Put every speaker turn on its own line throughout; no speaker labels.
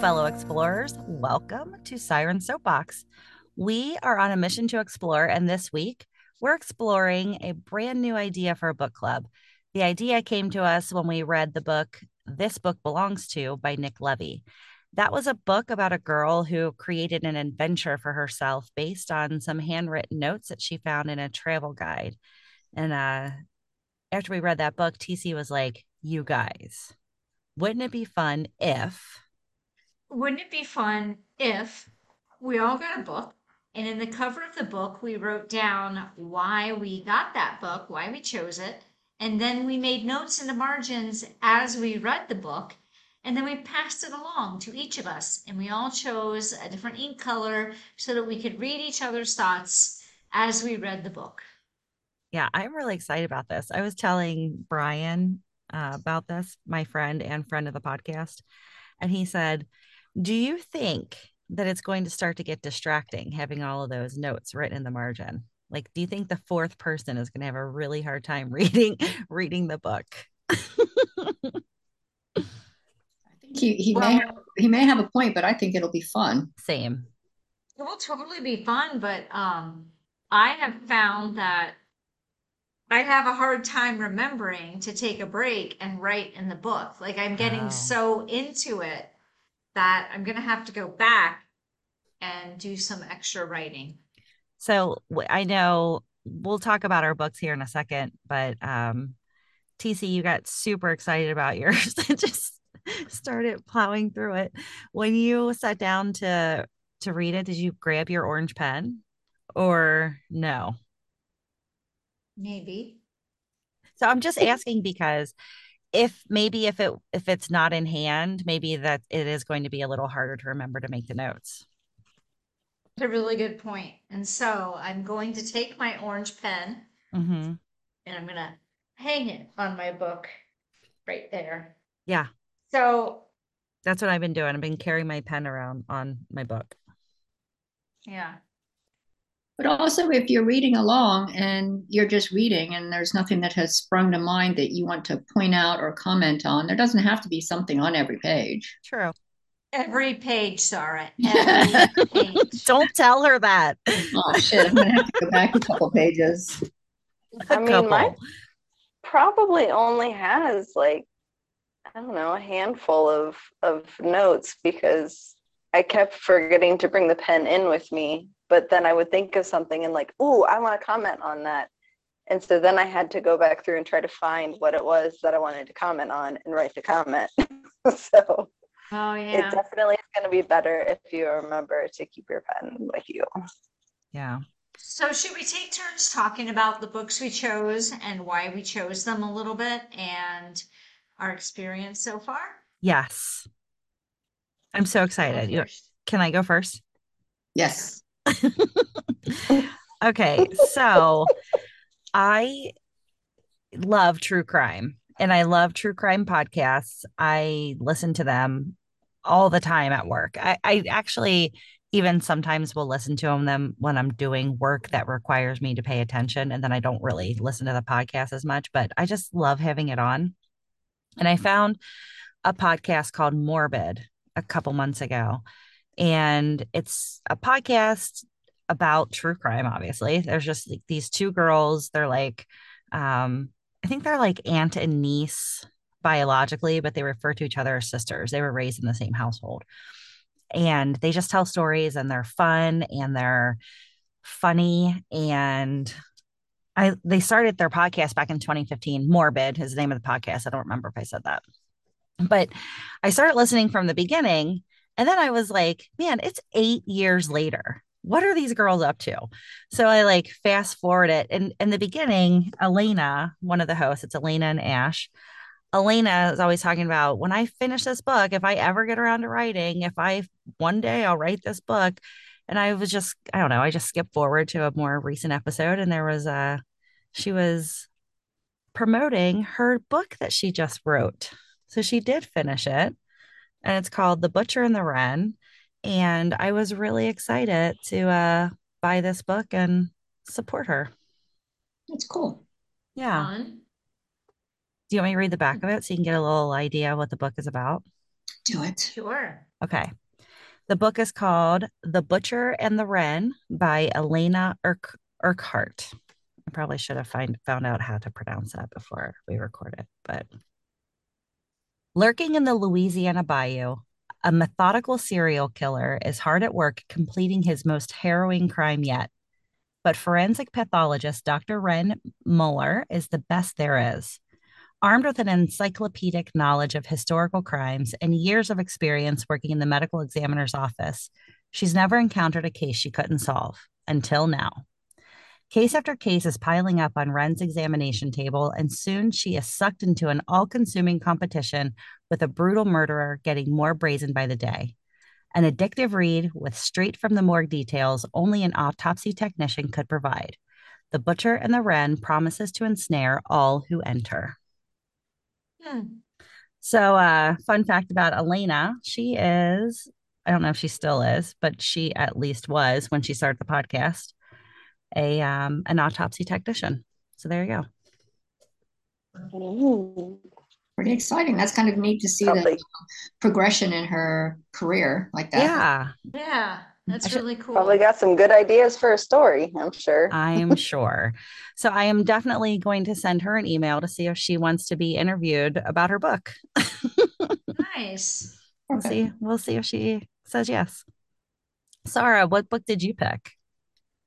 fellow explorers. Welcome to Siren Soapbox. We are on a mission to explore, and this week we're exploring a brand new idea for a book club. The idea came to us when we read the book This Book Belongs to by Nick Levy. That was a book about a girl who created an adventure for herself based on some handwritten notes that she found in a travel guide. And uh, after we read that book, TC was like, You guys, wouldn't it be fun if
wouldn't it be fun if we all got a book and in the cover of the book we wrote down why we got that book, why we chose it, and then we made notes in the margins as we read the book, and then we passed it along to each of us, and we all chose a different ink color so that we could read each other's thoughts as we read the book.
Yeah, I'm really excited about this. I was telling Brian uh, about this, my friend and friend of the podcast, and he said, Do you think that it's going to start to get distracting having all of those notes written in the margin? Like, do you think the fourth person is going to have a really hard time reading reading the book?
I think he, he well, may have, he may have a point, but I think it'll be fun.
Same.
It will totally be fun, but um, I have found that I have a hard time remembering to take a break and write in the book. Like I'm getting oh. so into it that I'm going to have to go back and do some extra writing.
So I know we'll talk about our books here in a second, but um, TC, you got super excited about yours and just started plowing through it. When you sat down to to read it, did you grab your orange pen or no?
Maybe.
So I'm just asking because if maybe if it if it's not in hand, maybe that it is going to be a little harder to remember to make the notes.
That's a really good. And so I'm going to take my orange pen
mm-hmm.
and I'm gonna hang it on my book right there.
Yeah.
So
that's what I've been doing. I've been carrying my pen around on my book.
Yeah.
But also, if you're reading along and you're just reading and there's nothing that has sprung to mind that you want to point out or comment on, there doesn't have to be something on every page.
True.
Every page, Sarah. Every
page. Don't tell her that.
Oh, shit. I'm going to have to go back a couple pages.
A I mean, couple. mine probably only has like, I don't know, a handful of, of notes because I kept forgetting to bring the pen in with me but then I would think of something and like, oh, I want to comment on that. And so then I had to go back through and try to find what it was that I wanted to comment on and write the comment. so
oh, yeah.
it definitely is going to be better if you remember to keep your pen with you.
Yeah.
So should we take turns talking about the books we chose and why we chose them a little bit and our experience so far?
Yes. I'm so excited. Can I go first?
Yes.
okay, so I love true crime and I love true crime podcasts. I listen to them all the time at work. I, I actually even sometimes will listen to them when I'm doing work that requires me to pay attention. And then I don't really listen to the podcast as much, but I just love having it on. And I found a podcast called Morbid a couple months ago and it's a podcast about true crime obviously. There's just like these two girls. They're like um i think they're like aunt and niece biologically but they refer to each other as sisters. They were raised in the same household. And they just tell stories and they're fun and they're funny and I they started their podcast back in 2015 morbid is the name of the podcast. I don't remember if i said that. But i started listening from the beginning and then I was like, man, it's eight years later. What are these girls up to? So I like fast forward it. And in the beginning, Alaina, one of the hosts, it's Alaina and Ash. Alaina is always talking about when I finish this book, if I ever get around to writing, if I one day I'll write this book. And I was just, I don't know, I just skipped forward to a more recent episode and there was a, she was promoting her book that she just wrote. So she did finish it and it's called The Butcher and the Wren. And I was really excited to uh, buy this book and support her.
That's cool.
Yeah. Fun. Do you want me to read the back of it so you can get a little idea what the book is about?
Do it.
Sure.
Okay. The book is called The Butcher and the Wren by Alaina Urk- Urquhart. I probably should have find, found out how to pronounce that before we record it, but lurking in the Louisiana bayou, a methodical serial killer is hard at work completing his most harrowing crime yet. But forensic pathologist Dr. Wren Muller is the best there is. Armed with an encyclopedic knowledge of historical crimes and years of experience working in the medical examiner's office, she's never encountered a case she couldn't solve until now. Case after case is piling up on Wren's examination table, and soon she is sucked into an all consuming competition with a brutal murderer getting more brazen by the day. An addictive read with straight from the morgue details only an autopsy technician could provide. The Butcher and the Wren promises to ensnare all who enter.
Hmm.
So, uh, fun fact about Alaina, she is, I don't know if she still is, but she at least was when she started the podcast, a um, an autopsy technician. So there you
go. Ooh.
Pretty exciting. That's kind of neat to see Probably. the progression in her career like that.
Yeah.
Yeah. That's really cool.
Probably got some good ideas for a story, I'm sure.
I'm sure. So I am definitely going to send her an email to see if she wants to be interviewed about her book.
nice.
We'll okay. see. We'll see if she says yes. Sarah, what book did you pick?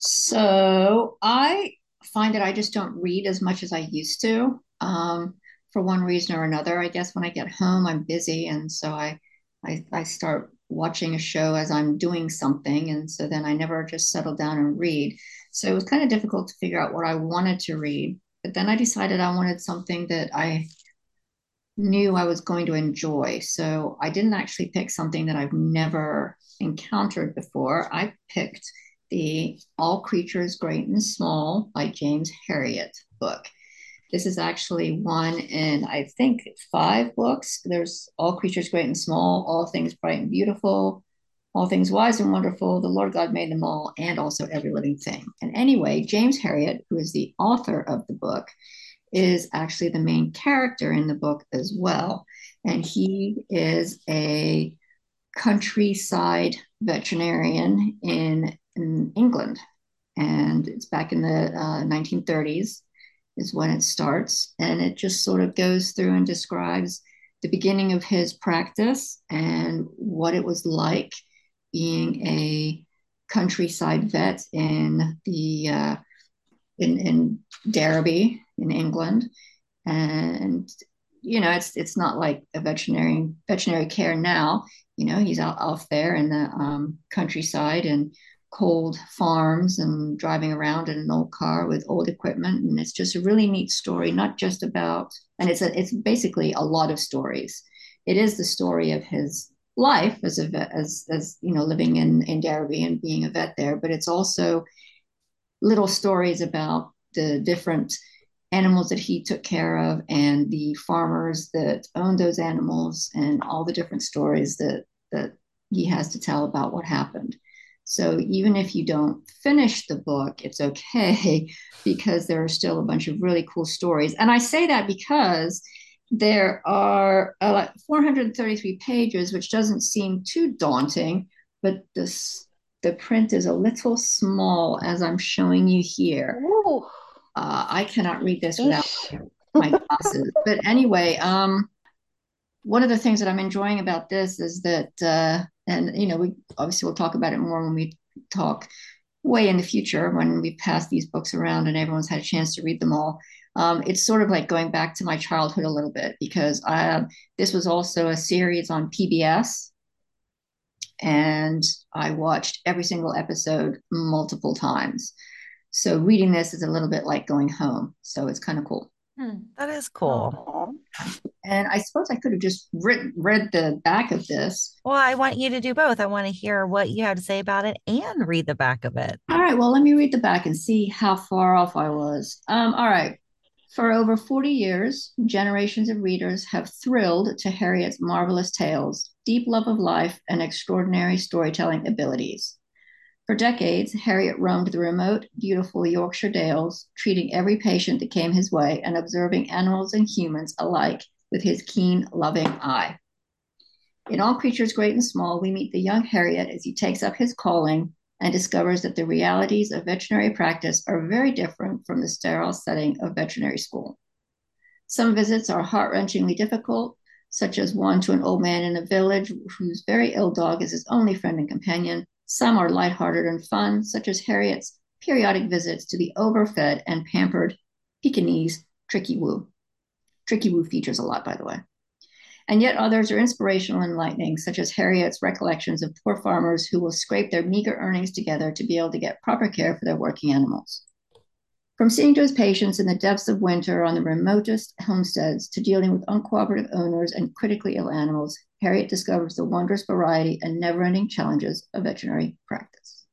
So I find that I just don't read as much as I used to. Um, for one reason or another. I guess when I get home, I'm busy, and so I, I, I start watching a show as I'm doing something. And so then I never just settle down and read. So it was kind of difficult to figure out what I wanted to read. But then I decided I wanted something that I knew I was going to enjoy. So I didn't actually pick something that I've never encountered before. I picked the All Creatures Great and Small by James Herriot book. This is actually one in, I think, five books. There's All Creatures Great and Small, All Things Bright and Beautiful, All Things Wise and Wonderful, The Lord God Made Them All, and also Every Living Thing. And anyway, James Herriot, who is the author of the book, is actually the main character in the book as well. And he is a countryside veterinarian in, in England. And it's back in the uh, 1930s is when it starts. And it just sort of goes through and describes the beginning of his practice and what it was like being a countryside vet in the uh, in, in Derby in England. And you know, it's it's not like a veterinary veterinary care now. You know, he's out off there in the um, countryside and cold farms and driving around in an old car with old equipment. And it's just a really neat story not just about and it's a, it's basically a lot of stories. It is the story of his life as a vet, as as you know living in in Derby and being a vet there. But it's also little stories about the different animals that he took care of and the farmers that owned those animals and all the different stories that that he has to tell about what happened so even if you don't finish the book, it's okay because there are still a bunch of really cool stories. And I say that because there are uh, 433 pages, which doesn't seem too daunting, but this the print is a little small as I'm showing you here. Uh, I cannot read this without my glasses. But anyway, um, one of the things that I'm enjoying about this is that uh, and you know we obviously we'll talk about it more when we talk way in the future when we pass these books around and everyone's had a chance to read them all. Um, it's sort of like going back to my childhood a little bit because I, this was also a series on pbs and i watched every single episode multiple times. So reading this is a little bit like going home. So it's kind of cool.
Hmm, that is cool.
And I suppose I could have just read, read the back of this.
Well, I want you to do both. I want to hear what you have to say about it and read the back of it.
All right. Well, let me read the back and see how far off I was. Um, all right. For over 40 years, generations of readers have thrilled to Herriot's marvelous tales, deep love of life, and extraordinary storytelling abilities. For decades, Herriot roamed the remote, beautiful Yorkshire dales, treating every patient that came his way and observing animals and humans alike with his keen, loving eye. In All Creatures Great and Small, we meet the young Herriot as he takes up his calling and discovers that the realities of veterinary practice are very different from the sterile setting of veterinary school. Some visits are heart wrenchingly difficult, such as one to an old man in a village whose very ill dog is his only friend and companion. Some are lighthearted and fun, such as Herriot's periodic visits to the overfed and pampered Pekingese Tricky Woo. Tricky Woo features a lot, by the way. And yet others are inspirational and enlightening, such as Herriot's recollections of poor farmers who will scrape their meager earnings together to be able to get proper care for their working animals. From seeing to his patients in the depths of winter on the remotest homesteads to dealing with uncooperative owners and critically ill animals, Herriot discovers the wondrous variety and never ending challenges of veterinary practice.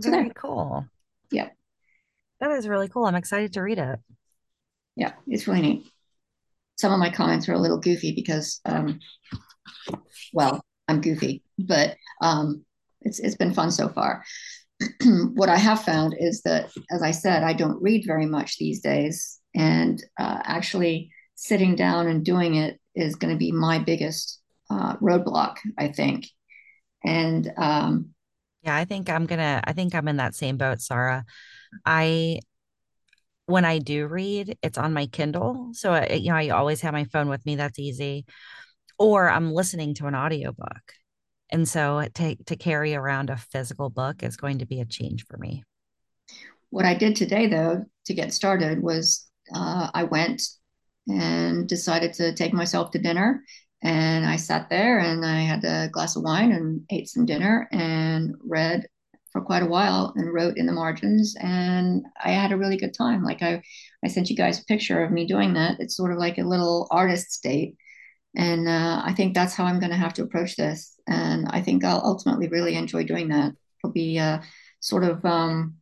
So Very there. cool.
Yeah.
That is really cool. I'm excited to read it.
Yeah, it's really neat. Some of my comments are a little goofy because, um, well, I'm goofy, but um, it's it's been fun so far. what I have found is that, as I said, I don't read very much these days. And uh, actually, sitting down and doing it is going to be my biggest uh, roadblock, I think. And um,
yeah, I think I'm to, I think I'm in that same boat, Sarah. I, when I do read, it's on my Kindle. So, I, you know, I always have my phone with me. That's easy. Or I'm listening to an audiobook. And so to, to carry around a physical book is going to be a change for me.
What I did today, though, to get started was uh, I went and decided to take myself to dinner. And I sat there and I had a glass of wine and ate some dinner and read for quite a while and wrote in the margins and i had a really good time like i i sent you guys a picture of me doing that it's sort of like a little artist date and uh, I think that's how I'm going to have to approach this. And I think I'll ultimately really enjoy doing that. It'll be a sort of um,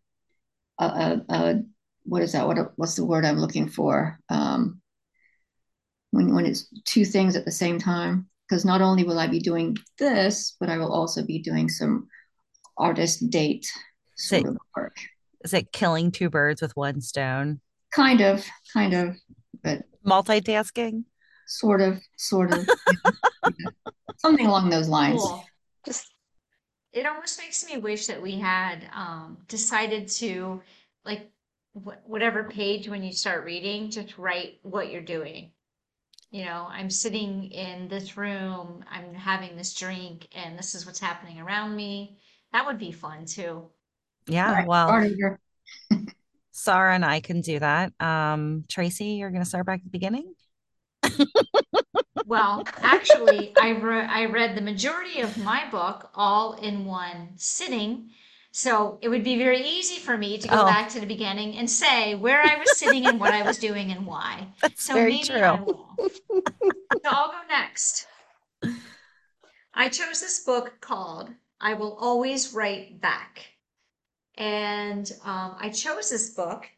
a, a, a, what is that? What what's the word I'm looking for? Um, when when it's two things at the same time. Because not only will I be doing this, but I will also be doing some artist date sort of work.
Is it killing two birds with one stone?
Kind of, kind of, but
multitasking
sort of, sort of, something along those lines. Cool.
Just it almost makes me wish that we had um, decided to like wh- whatever page when you start reading, just write what you're doing. You know, I'm sitting in this room, I'm having this drink, and this is what's happening around me. That would be fun too.
Yeah, right. well, Sarah and I can do that. Um, Tracy, you're going to start back at the beginning.
Well, actually, I, re- I read the majority of my book all in one sitting. So it would be very easy for me to go Oh. back to the beginning and say where I was sitting and what I was doing and why.
That's
So
very maybe I
true. will. So I'll go next. I chose this book called I Will Always Write Back. And um, I chose this book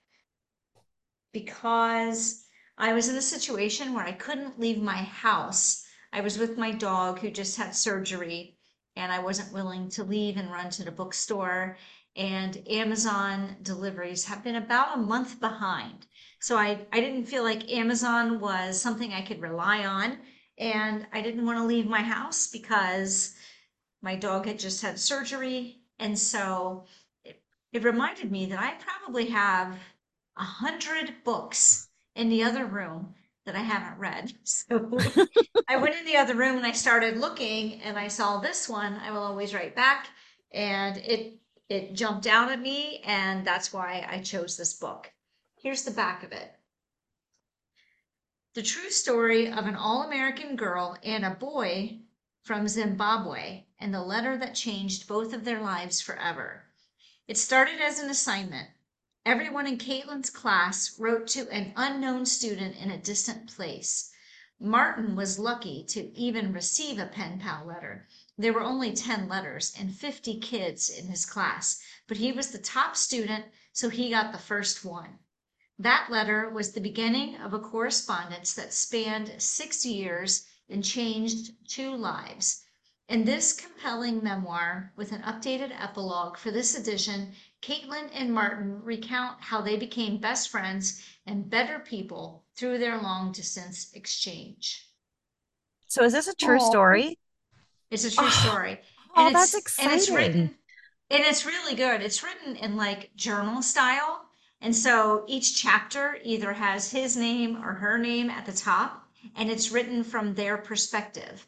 because I was in a situation where I couldn't leave my house. I was with my dog who just had surgery, and I wasn't willing to leave and run to the bookstore. And Amazon deliveries have been about a month behind. So I, I didn't feel like Amazon was something I could rely on. And I didn't want to leave my house because my dog had just had surgery. And so it, it reminded me that I probably have a hundred books in the other room that I haven't read. So I went in the other room and I started looking and I saw this one, I will always write back. And it it jumped out at me and that's why I chose this book. Here's the back of it. The true story of an all-American girl and a boy from Zimbabwe and the letter that changed both of their lives forever. It started as an assignment Everyone in Caitlin's class wrote to an unknown student in a distant place. Martin was lucky to even receive a pen pal letter. There were only 10 letters and 50 kids in his class, but he was the top student, so he got the first one. That letter was the beginning of a correspondence that spanned six years and changed two lives. In this compelling memoir, with an updated epilogue for this edition, Caitlin and Martin recount how they became best friends and better people through their long distance exchange.
So, is this a true oh. story?
It's a true
Oh,
story.
oh,
And
that's
it's and it's written and it's really good. It's written in like journal style. And so each chapter either has his name or her name at the top, and it's written from their perspective.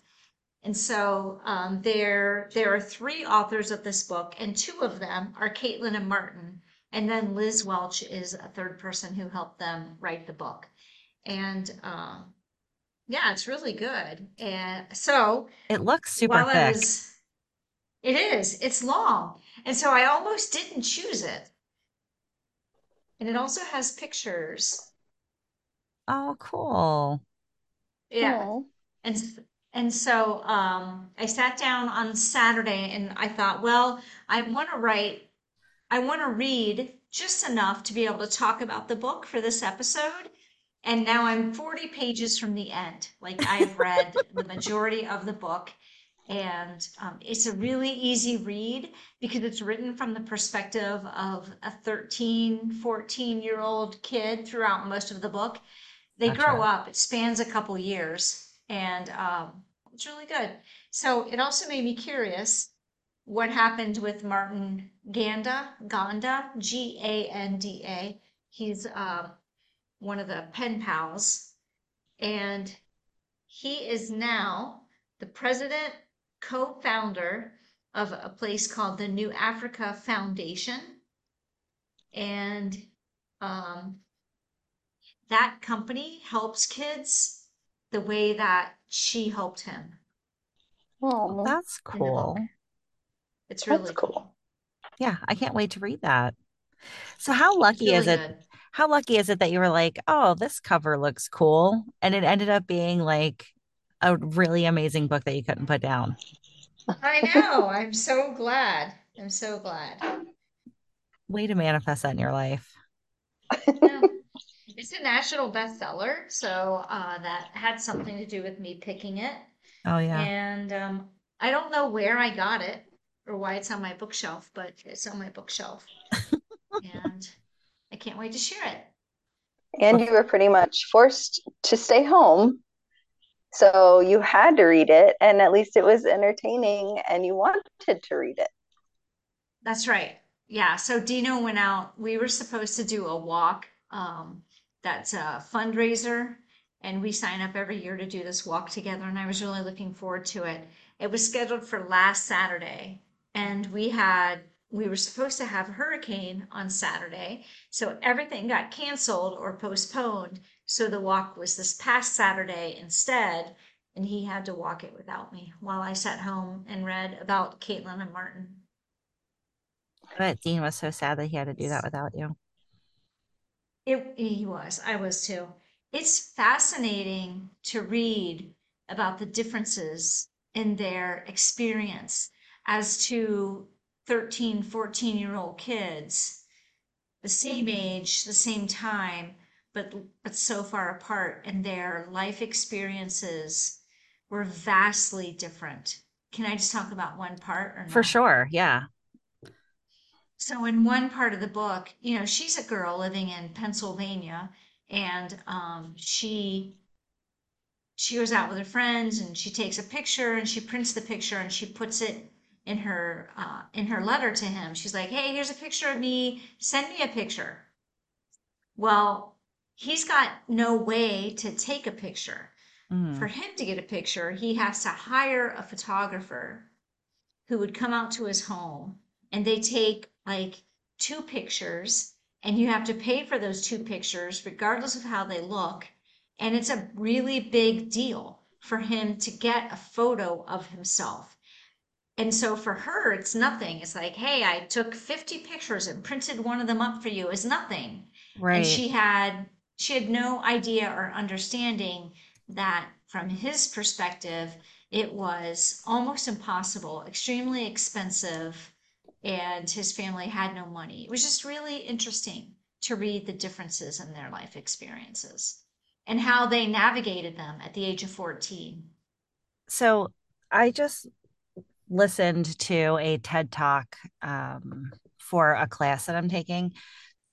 And so um, there, there are three authors of this book, and two of them are Caitlin and Martin. And then Liz Welch is a third person who helped them write the book. And um, yeah, it's really good. And so
It looks super
while I
thick.
was, it is, it's long. And so I almost didn't choose it. And it also has pictures.
Oh, cool.
Yeah. And and so um I sat down on Saturday and I thought, well, I want to write, I want to read just enough to be able to talk about the book for this episode. And now I'm 40 pages from the end. Like I've read the majority of the book. And um, it's a really easy read because it's written from the perspective of a 13, 14 year old kid throughout most of the book. They grow up, it spans a couple years, and um, it's really good. So it also made me curious what happened with Martin Ganda, Ganda, G A N D A. He's uh, one of the pen pals, and he is now the president, co-founder of a place called the New Africa Foundation. And um, that company helps kids the way that she helped him
Aw,
That's
in the book.
cool.
It's
That's
really
cool.
Yeah, I can't wait to read that. So how
It's
lucky is
really
it?
good.
How lucky is it that you were like, oh, this cover looks cool, and it ended up being like a really amazing book that you couldn't put down.
I know. I'm so glad. I'm so glad.
Way to manifest that in your life.
Yeah. It's a national bestseller, so uh, that had something to do with me picking it.
Oh yeah.
And um, I don't know where I got it or why it's on my bookshelf, but it's on my bookshelf. And I can't wait to share it.
And you were pretty much forced to stay home. So you had to read it, and at least it was entertaining and you wanted to read it.
That's right. Yeah. So Dino went out. We were supposed to do a walk. Um, that's a fundraiser, and we sign up every year to do this walk together. And I was really looking forward to it. It was scheduled for last Saturday, and we had we were supposed to have a hurricane on Saturday, so everything got canceled or postponed. So the walk was this past Saturday instead, and he had to walk it without me while I sat home and read about Caitlin and Martin.
I bet Dean was so sad that he had to do that without you.
It, he was. I was too. It's fascinating to read about the differences in their experience as to 13, 14 year old kids, the same age, the same time, but but so far apart, and their life experiences were vastly different. Can I just talk about one part or
For sure. Yeah.
So in one part of the book, you know, she's a girl living in Pennsylvania and um she she goes out with her friends and she takes a picture and she prints the picture and she puts it in her uh in her letter to him. She's like, "Hey, here's a picture of me. Send me a picture." Well, he's got no way to take a picture.
Mm.
For him to get a picture, he has to hire a photographer who would come out to his home and they take like two pictures and you have to pay for those two pictures regardless of how they look. And it's a really big deal for him to get a photo of himself. And so for her it's nothing. It's like hey i took 50 pictures and printed one of them up for you is nothing.
Right and
she had she had no idea or understanding that from his perspective it was almost impossible extremely expensive and his family had no money. It was just really interesting to read the differences in their life experiences and how they navigated them at the age of 14
So I just listened to a TED Talk um, for a class that I'm taking.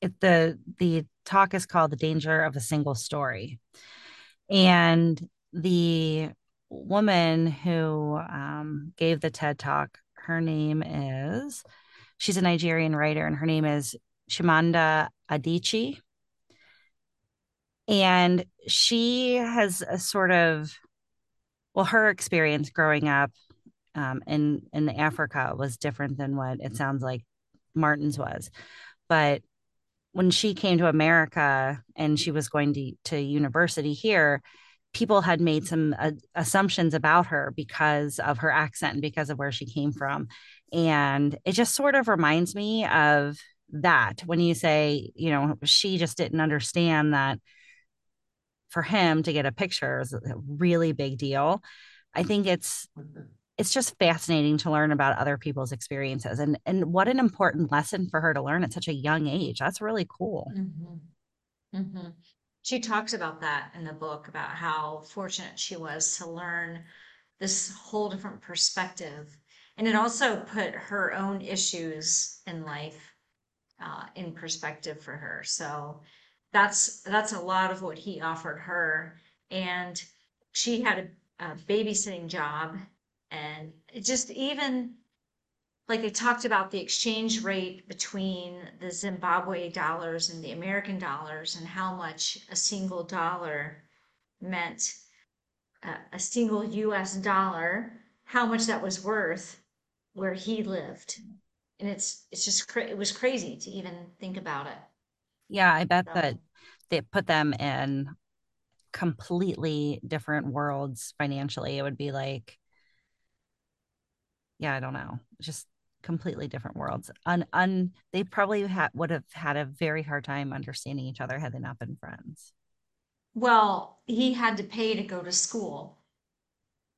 It, the the talk is called "The Danger of a Single Story," and the woman who um, gave the TED talk, her name is, she's a Nigerian writer, and her name is Chimamanda Adichie. And she has a sort of, well, her experience growing up um, in in Africa was different than what it sounds like Martin's was. But when she came to America and she was going to, to university here, people had made some uh, assumptions about her because of her accent and because of where she came from. And it just sort of reminds me of that when you say, you know, she just didn't understand that for him to get a picture is a really big deal. I think it's it's just fascinating to learn about other people's experiences and and what an important lesson for her to learn at such a young age. That's really cool.
Mm-hmm. Mm-hmm. She talks about that in the book about how fortunate she was to learn this whole different perspective. And it also put her own issues in life uh, in perspective for her. So that's that's a lot of what he offered her. And she had a, a babysitting job and just even like they talked about the exchange rate between the Zimbabwe dollars and the American dollars and how much a single dollar meant uh, a single US dollar, how much that was worth where he lived. And it's it's just cra- it was crazy to even think about it.
Yeah, I bet so. that they put them in completely different worlds financially. It would be like yeah, I don't know, just completely different worlds. Un, un they probably ha- would have had a very hard time understanding each other had they not been friends.
Well, he had to pay to go to school.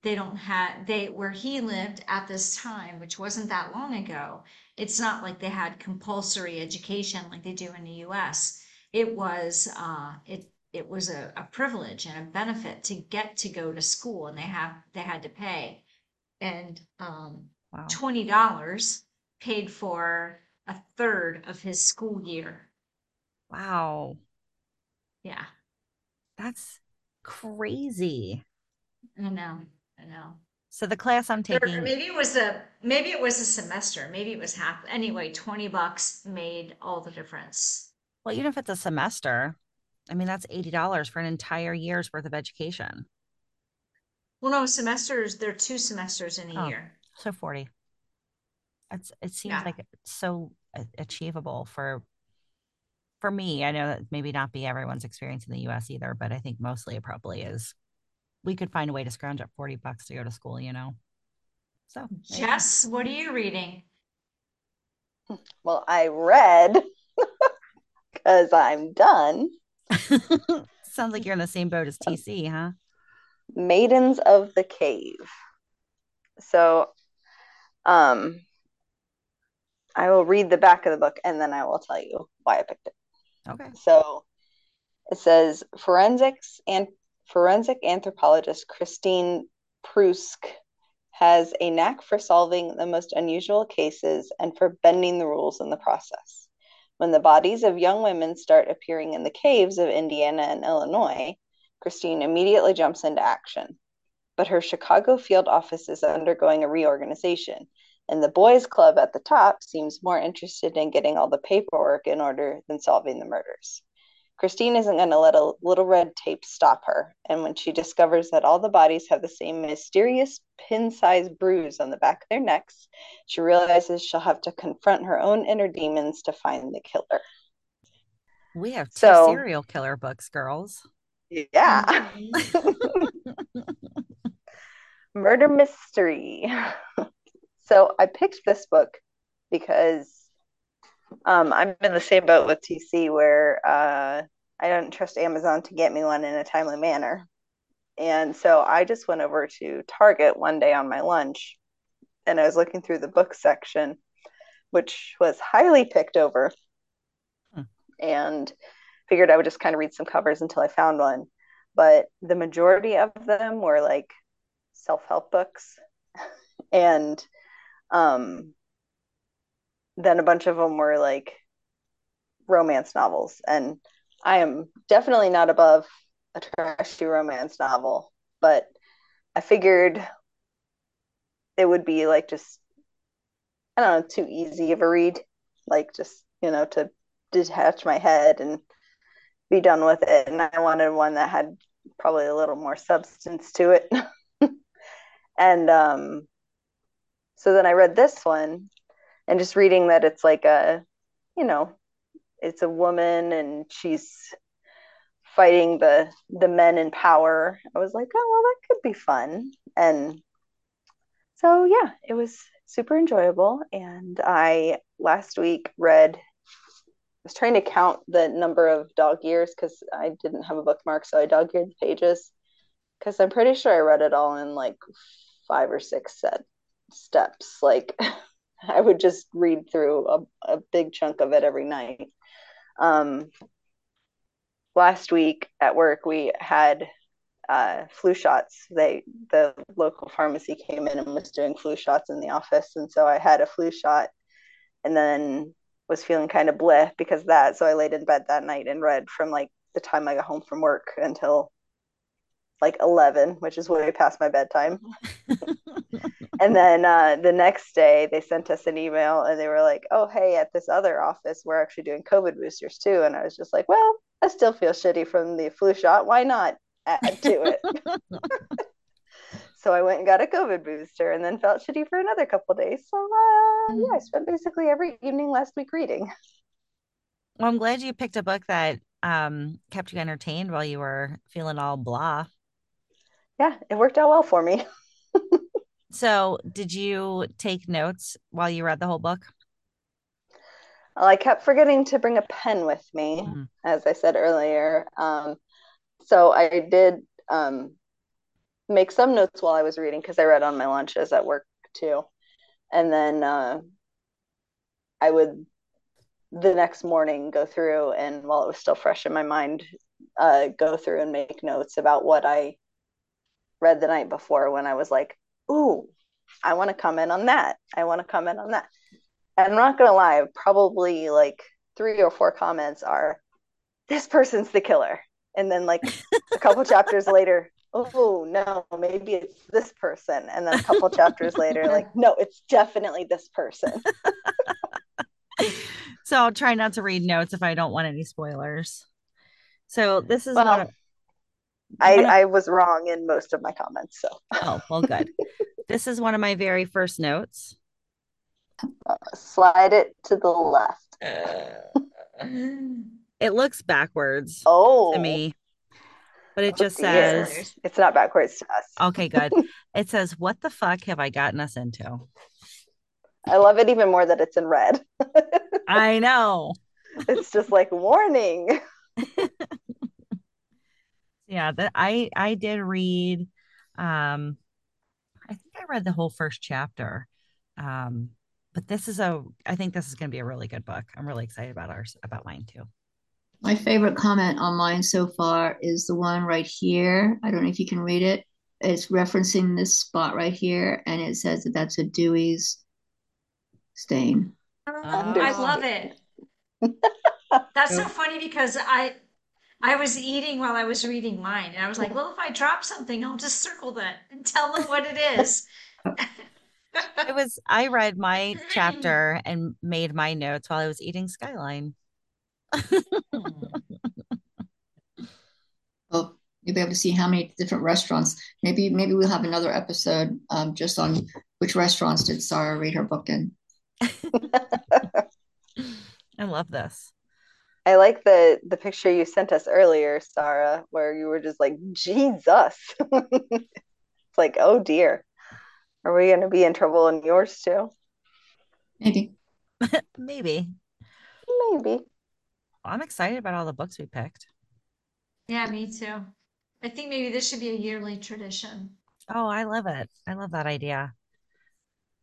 They don't have they where he lived at this time, which wasn't that long ago. It's not like they had compulsory education like they do in the U.S. It was uh, it it was a, a privilege and a benefit to get to go to school, and they have they had to pay. And um, Wow. $20 paid for a third of his school year.
Wow.
Yeah.
That's crazy.
I know. Know.
So the class I'm taking
or maybe it was a maybe it was a semester. Maybe it was half anyway, 20 bucks made all the difference.
Well, even if it's a semester, I mean that's $80 for an entire year's worth of education.
Well, no, semesters, there are two semesters in a oh. year.
So 40. It's it seems yeah. like it's so achievable for for me. I know that maybe not be everyone's experience in the US either, but I think mostly it probably is. We could find a way to scrounge up 40 bucks to go to school, you know. So
Jess, what are you reading?
Well, I read because I'm done.
Sounds like you're in the same boat as TC, huh?
Maidens of the Cave. So um, I will read the back of the book and then I will tell you why I picked it.
Okay.
So it says forensics and forensic anthropologist Christine Prusk has a knack for solving the most unusual cases and for bending the rules in the process. When the bodies of young women start appearing in the caves of Indiana and Illinois, Christine immediately jumps into action but her Chicago field office is undergoing a reorganization, and the boys' club at the top seems more interested in getting all the paperwork in order than solving the murders. Christine isn't going to let a little red tape stop her, and when she discovers that all the bodies have the same mysterious pin sized bruise on the back of their necks, she realizes she'll have to confront her own inner demons to find the killer.
We have two so, serial killer books, girls.
Yeah. murder mystery. so I picked this book because um, I'm in the same boat with TC where uh, I don't trust Amazon to get me one in a timely manner. And so I just went over to Target one day on my lunch and I was looking through the book section, which was highly picked over, hmm. and figured I would just kind of read some covers until I found one. But the majority of them were like self-help books and um then a bunch of them were like romance novels and i am definitely not above a trashy romance novel but I figured it would be like just I don't know, too easy of a read. Like just, you know, to detach my head and be done with it. And I wanted one that had probably a little more substance to it. and um so then I read this one and just reading that it's like a, you know, it's a woman and she's fighting the the men in power. I was like, oh well, that could be fun. And so yeah, it was super enjoyable. And I last week read. I was trying to count the number of dog years because I didn't have a bookmark, so I dog eared the pages because I'm pretty sure I read it all in like five or six set steps. Like I would just read through a, a big chunk of it every night. Um, last week at work, we had uh, flu shots. They the local pharmacy came in and was doing flu shots in the office, and so I had a flu shot, and then was feeling kind of bleh because of that. So I laid in bed that night and read from like the time I got home from work until like 11, which is way past my bedtime. and then uh, the next day, they sent us an email and they were like, oh, hey, at this other office, we're actually doing COVID boosters too. And I was just like, well, I still feel shitty from the flu shot. Why not add to it? so I went and got a COVID booster and then felt shitty for another couple days. So uh, yeah, I spent basically every evening last week reading.
Well, I'm glad you picked a book that um, kept you entertained while you were feeling all blah
yeah, it worked out well for me.
so, did you take notes while you read the whole book?
Well, I kept forgetting to bring a pen with me, mm-hmm. as I said earlier. Um, so I did um, make some notes while I was reading because I read on my lunches at work too. And then uh, I would the next morning go through and while it was still fresh in my mind, uh, go through and make notes about what I read the night before when I was like, ooh, I want to comment on that. I want to comment on that. And I'm not going to lie, probably like three or four comments are, this person's the killer. And then like a couple chapters later, oh no, maybe it's this person. And then a couple chapters later, like, no, it's definitely this person.
so I'll try not to read notes if I don't want any spoilers. So this is well, of
I, I was wrong in most of my comments. So
oh well, good. this is one of my very first notes.
Uh, slide it to the left.
it looks backwards.
Oh,
to me, but it oh, just says
it's not backwards to us.
Okay, good. it says, "What the fuck have I gotten us into?"
I love it even more that it's in red.
I know.
It's just like warning
yeah that i i did read um i think i read the whole first chapter um but this is a i think this is going to be a really good book. I'm really excited about ours about mine too.
My favorite comment on mine so far is the one right here. I don't know if you can read it. It's referencing this spot right here and it says that that's a dewey's stain.
Oh, i love it. That's so funny because i I was eating while I was reading mine, and I was like, well, if I drop something, I'll just circle that and tell them what it is.
it was I read my chapter and made my notes while I was eating Skyline.
well, you'll be able to see how many different restaurants. Maybe maybe we'll have another episode um, just on which restaurants did Sarah read her book in.
I love this.
I like the the picture you sent us earlier, Sarah, where you were just like, Jesus. it's like, oh dear. Are we gonna be in trouble in yours too?
Maybe.
Maybe.
Maybe.
I'm excited about all the books we picked.
Yeah, me too. I think maybe this should be a yearly tradition.
Oh, I love it. I love that idea.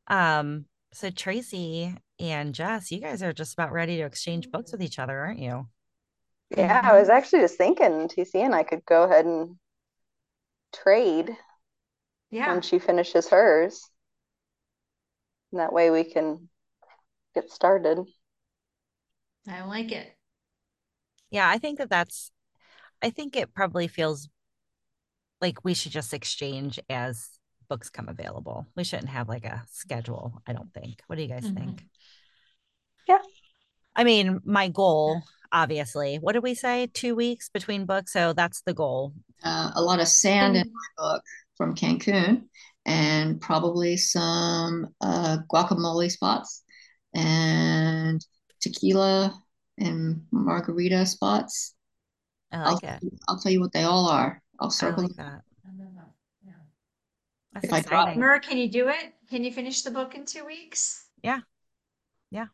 Um, so Tracy and Jess, you guys are just about ready to exchange books with each other, aren't you?
Yeah, I was actually just thinking TC and I could go ahead and trade
yeah.
when she finishes hers. And that way we can get started.
I like it.
Yeah, I think that that's, I think it probably feels like we should just exchange as books come available. We shouldn't have like a schedule, I don't think. What do you guys mm-hmm. think?
Yeah.
I mean, my goal, obviously, what did we say? Two weeks between books. So that's the goal.
Uh, a lot of sand in my book from Cancun and probably some uh, guacamole spots and tequila and margarita spots.
I like
I'll, it. I'll tell you what they all are. I'll circle
like that.
That's if exciting. I drop, Mer, can you do it? Can you finish the book in two weeks?
Yeah. Yeah.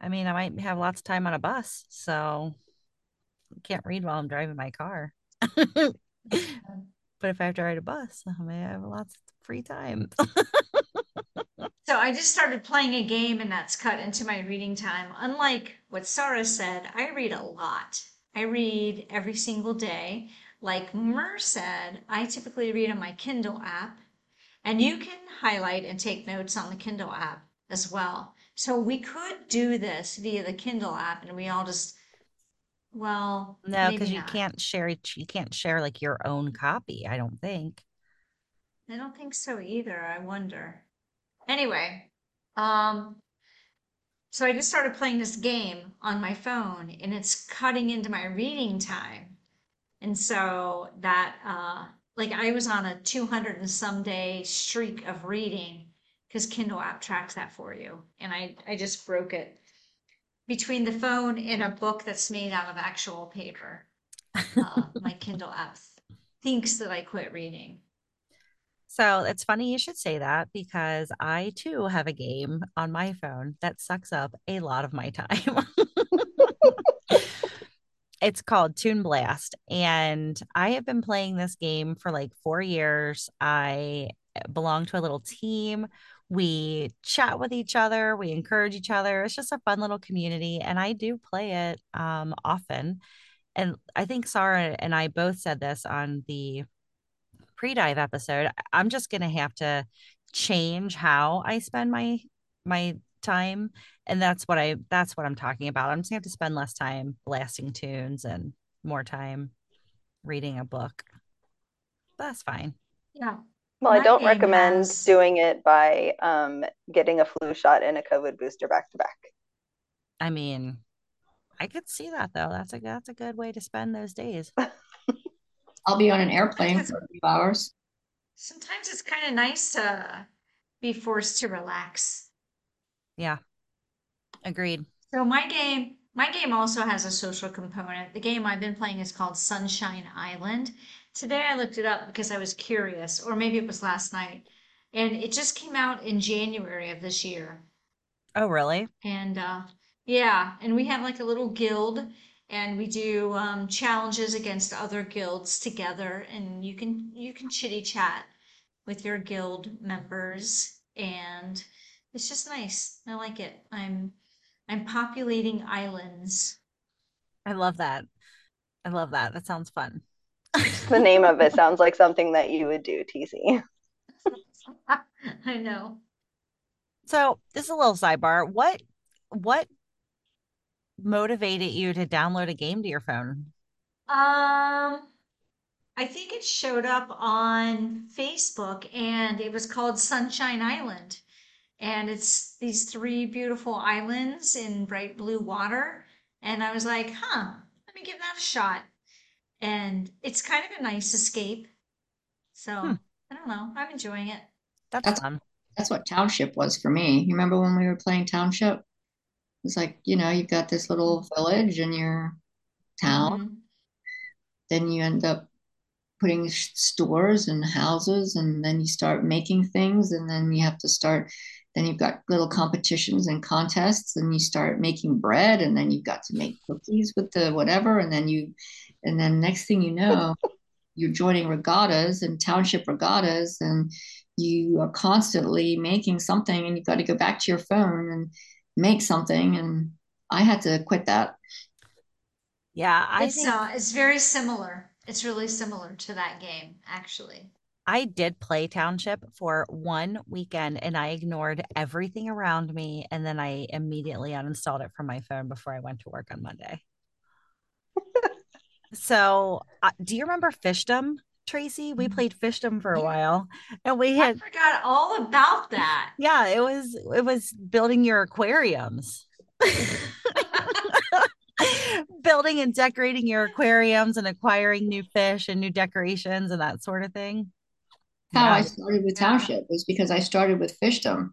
I mean, I might have lots of time on a bus, so I can't read while I'm driving my car. but if I have to ride a bus, I may have lots of free time.
so I just started playing a game and that's cut into my reading time. Unlike what Sarah said, I read a lot. I read every single day. Like Mer said, I typically read on my Kindle app and you can highlight and take notes on the Kindle app as well. So we could do this via the Kindle app and we all just well
no because you can't share it you can't share like your own copy i don't think.
I don't think so either i wonder. Anyway um so i just started playing this game on my phone and it's cutting into my reading time. And so that uh like I was on a 200 and some day streak of reading because Kindle app tracks that for you. And I, I just broke it between the phone and a book that's made out of actual paper. Uh, my Kindle app thinks that I quit reading.
So it's funny you should say that because I too have a game on my phone that sucks up a lot of my time. it's called Toon Blast. And I have been playing this game for like four years. I belong to a little team. We chat with each other, we encourage each other. It's just a fun little community. And I do play it um, often. And I think Sarah and I both said this on the pre dive episode. I'm just going to have to change how I spend my my time and that's what i that's what i'm talking about. I'm just gonna have to spend less time blasting tunes and more time reading a book. That's fine.
Yeah.
Well i don't recommend has... doing it by um, getting a flu shot and a covid booster back to back.
I mean i could see that though. That's a that's a good way to spend those days.
I'll be on an airplane for a few hours.
sometimes it's kind of nice to be forced to relax
yeah. Agreed.
So my game, my game also has a social component. The game I've been playing is called Sunshine Island. Today I looked it up because I was curious, or maybe it was last night. And it just came out in January of this year.
Oh, really?
And uh yeah, and we have like a little guild and we do um, challenges against other guilds together and you can you can chitty chat with your guild members and it's just nice. I like it. I'm I'm populating islands.
I love that. I love that. That sounds fun.
the name of it sounds like something that you would do, TC.
I know.
So this is a little sidebar. What what motivated you to download a game to your phone?
Um I think it showed up on Facebook and it was called Sunshine Island and it's these three beautiful islands in bright blue water. And I was like, huh, let me give that a shot. And it's kind of a nice escape. So hmm. I don't know. I'm enjoying it.
That's, that's fun.
That's what Township was for me. You remember when we were playing Township? It's like, you know, you've got this little village in your town. Mm-hmm. Then you end up putting stores and houses, and then you start making things, and then you have to start then you've got little competitions and contests and you start making bread and then you've got to make cookies with the whatever and then you and then next thing you know you're joining regattas and township regattas and you are constantly making something and you've got to go back to your phone and make something and i had to quit that.
Yeah i
it's, think... uh, it's very similar. It's really similar to that game actually
I did play Township for one weekend and I ignored everything around me. And then I immediately uninstalled it from my phone before I went to work on Monday. so, uh, do you remember Fishdom? Tracy? We played Fishdom for a while, and we
I
had
forgot all about that.
yeah, it was it was building your aquariums. building and decorating your aquariums and acquiring new fish and new decorations and that sort of thing.
How I started with
Yeah.
township was because I started with fishdom.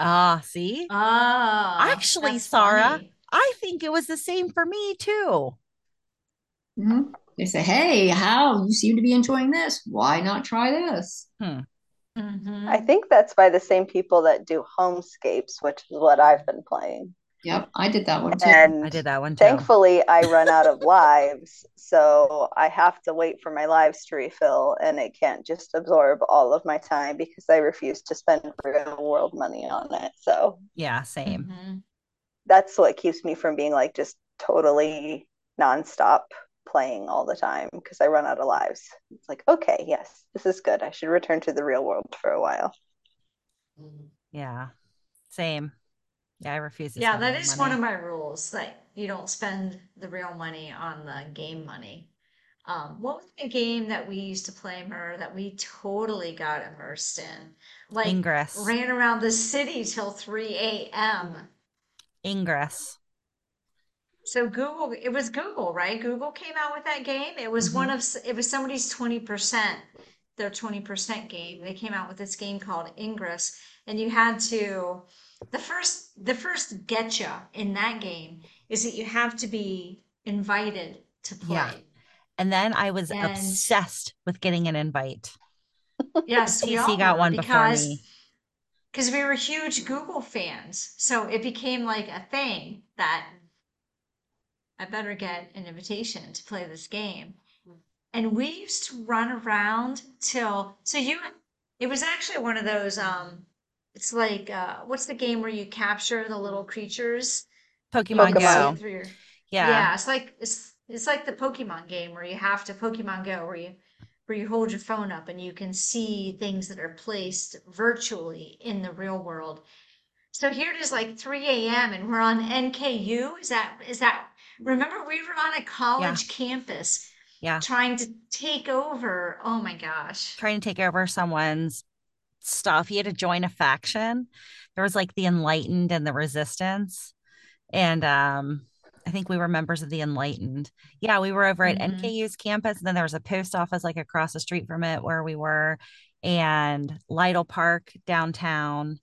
Ah, see?
Oh,
Actually, Sarah,
funny.
I think it was the same for me too.
Mhm. They say, "Hey, how you seem to be enjoying this. Why not try this?"
Mhm.
I think that's by the same people that do Homescapes, which is what I've been playing.
Yep, I did that one too.
And
I did that one too.
thankfully, I run out of lives, so I have to wait for my lives to refill, and it can't just absorb all of my time because I refuse to spend real world money on it. So
Yeah, same.
Mhm.
that's what keeps me from being like just totally nonstop playing all the time because I run out of lives. It's like, okay, yes, this is good. I should return to the real world for a while.
Yeah, same. Yeah, I refuse to
Yeah, that
money.
one of my rules that you don't spend the real money on the game money. Um, what was the game that we used to play, Mer, that we totally got immersed in? Like
Ingress.
ran around the city till 3 a.m.
Ingress.
So Google, it was Google, right? Google came out with that game. It was one of, it was somebody's 20%, their 20% game. They came out with this game called Ingress, and you had to, the first, the first getcha in that game is that you have to be invited to play.
Yeah. And then I was
And-
obsessed with getting an invite.
Yes, we all
got one before
because
me.
because we were huge Google fans. So it became like a thing that I better get an invitation to play this game. And we used to run around till so you it was actually one of those um it's like uh what's the game where you capture the little creatures?
Pokemon,
Pokemon.
Go.
through your-
Yeah.
yeah, it's like it's it's like the Pokemon game where you have to Pokemon Go where you where you hold your phone up and you can see things that are placed virtually in the real world. So here it is like 3 a.m. and we're on NKU. Is that is that remember we were on a college campus
Yeah.
trying to take over. Oh my gosh.
Trying to take over someone's stuff. You had to join a faction. There was like the Enlightened and the Resistance. And um I think we were members of the Enlightened. Yeah, we were over at
Mhm.
NKU's campus, and then there was a post office like across the street from it where we were, and Lytle Park downtown.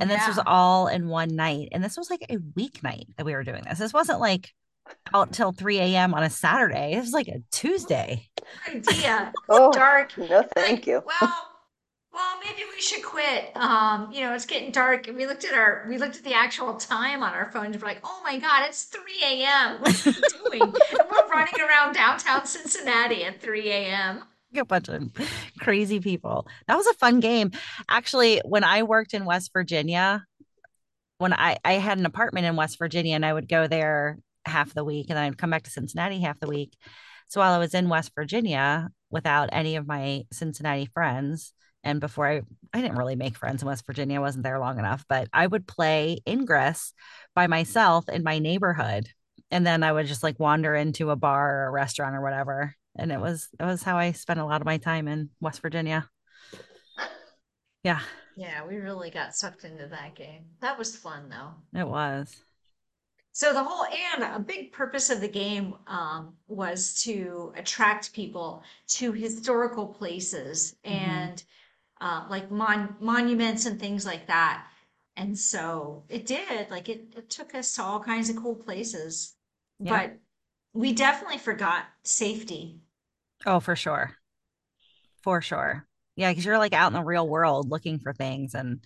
And this was all in one night. And this was like a weeknight that we were doing this. This wasn't like out till 3 a.m. on a Saturday. It was like a Tuesday.
idea.
Oh,
Dark.
no, thank you.
Well, well, maybe we should quit. Um, you know, it's getting dark, and we looked at our we looked at the actual time on our phones. We're like, oh my god, it's three a.m. What are we doing? and we're running around downtown Cincinnati at three a.m.
You got a bunch of crazy people. That was a fun game. Actually, when I worked in West Virginia, when I, I had an apartment in West Virginia and I would go there half the week and then I'd come back to Cincinnati half the week. So while I was in West Virginia without any of my Cincinnati friends, and before I, I didn't really make friends in West Virginia, I wasn't there long enough, but I would play Ingress by myself in my neighborhood. And then I would just like wander into a bar or a restaurant or whatever. And it was, it was how I spent a lot of my time in West Virginia. Yeah,
Yeah, we really got sucked into that game. That was fun though.
it was.
So the whole and a big purpose of the game um, was to attract people to historical places
Mhm.
and uh, like mon- monuments and things like that. And so it did. Like it, it took us to all kinds of cool places,
Yeah.
but we definitely forgot safety.
Oh, for sure. For sure. Yeah, because you're like out in the real world looking for things. And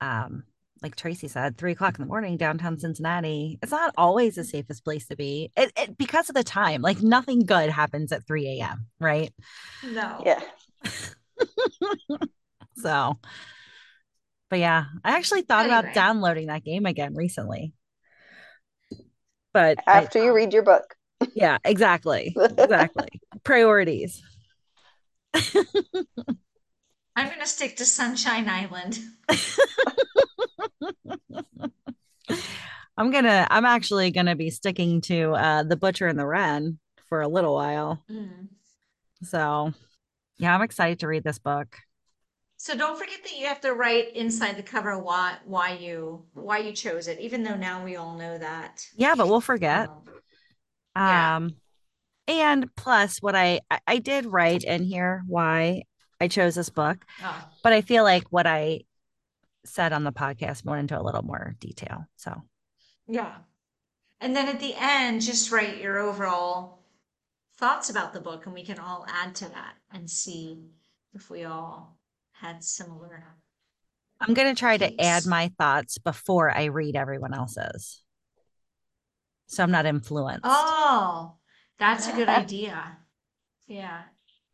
um, like Tracy said, three o'clock in the morning, downtown Cincinnati, it's not always the safest place to be. It, it because of the time. Like nothing good happens at 3 a.m., right?
No.
Yeah.
So but yeah, I actually thought about downloading that game again recently. But I-
After you read your book.
yeah, exactly. Exactly. Priorities.
I'm going to stick to Sunshine Island.
I'm gonna I'm actually gonna be sticking to uh the butcher and the wren for a little while.
Mm.
So Yeah, I'm excited to read this book.
So don't forget that you have to write inside the cover why why you why you chose it, even though now we all know that.
Yeah, but we'll forget.
Um,
yeah. Um and plus what I I did write in here why I chose this book. Oh. But I feel like what I said on the podcast went into a little more detail. So
yeah. And then at the end, just write your overall thoughts about the book and we can all add to that and see if we all had similar.
I'm going to try to add my thoughts before I read everyone else's. So I'm not influenced.
Oh, that's a good idea. Yeah.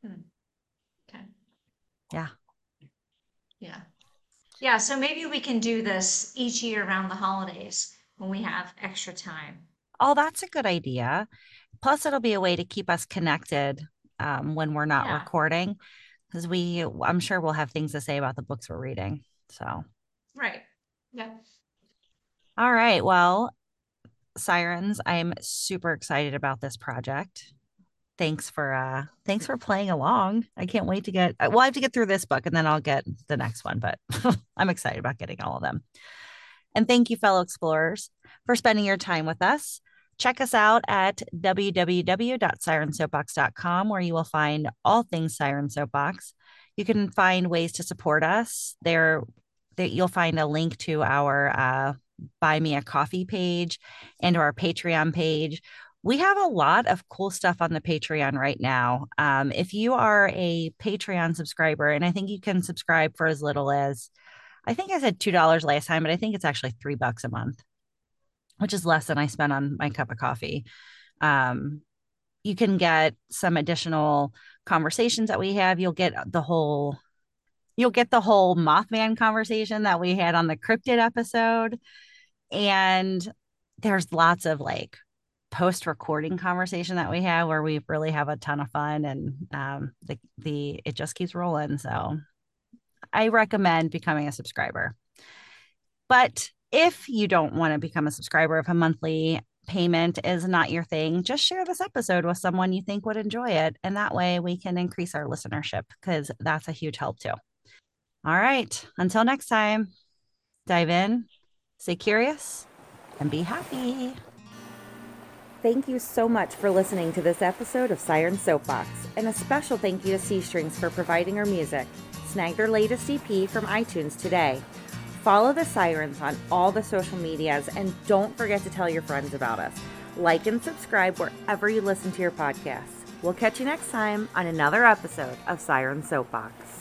Hmm. Okay.
Yeah.
Yeah. Yeah. So maybe we can do this each year around the holidays when we have extra time.
Oh, that's a good idea. Plus, it'll be a way to keep us connected um, when we're not yeah. recording because we, I'm sure we'll have things to say about the books we're reading. So,
right. Yeah.
All right. Well, Sirens, I'm super excited about this project. Thanks for uh thanks for playing along. I can't wait to get well, I have to get through this book and then I'll get the next one, but I'm excited about getting all of them. And thank you, fellow explorers, for spending your time with us. Check us out at www.sirensoapbox.com, where you will find all things Siren Soapbox. You can find ways to support us. There, there you'll find a link to our uh, Buy Me a Coffee page and our Patreon page. We have a lot of cool stuff on the Patreon right now. Um, if you are a Patreon subscriber, and I think you can subscribe for as little as I think I said $2 last time, but I think it's actually three bucks a month, which is less than I spent on my cup of coffee. Um, you can get some additional conversations that we have. You'll get the whole you'll get the whole Mothman conversation that we had on the cryptid episode. And there's lots of like post recording conversation that we have where we really have a ton of fun and um, the the it just keeps rolling. So I recommend becoming a subscriber. But if you don't want to become a subscriber, if a monthly payment is not your thing, just share this episode with someone you think would enjoy it. And that way we can increase our listenership because that's a huge help too. All right. Until next time, dive in, stay curious, and be happy. Thank you so much for listening to this episode of Siren Soapbox, and a special thank you to C Strings for providing our music snag their latest EP from iTunes today. Follow the Sirens on all the social medias and don't forget to tell your friends about us. Like and subscribe wherever you listen to your podcasts. We'll catch you next time on another episode of Siren Soapbox.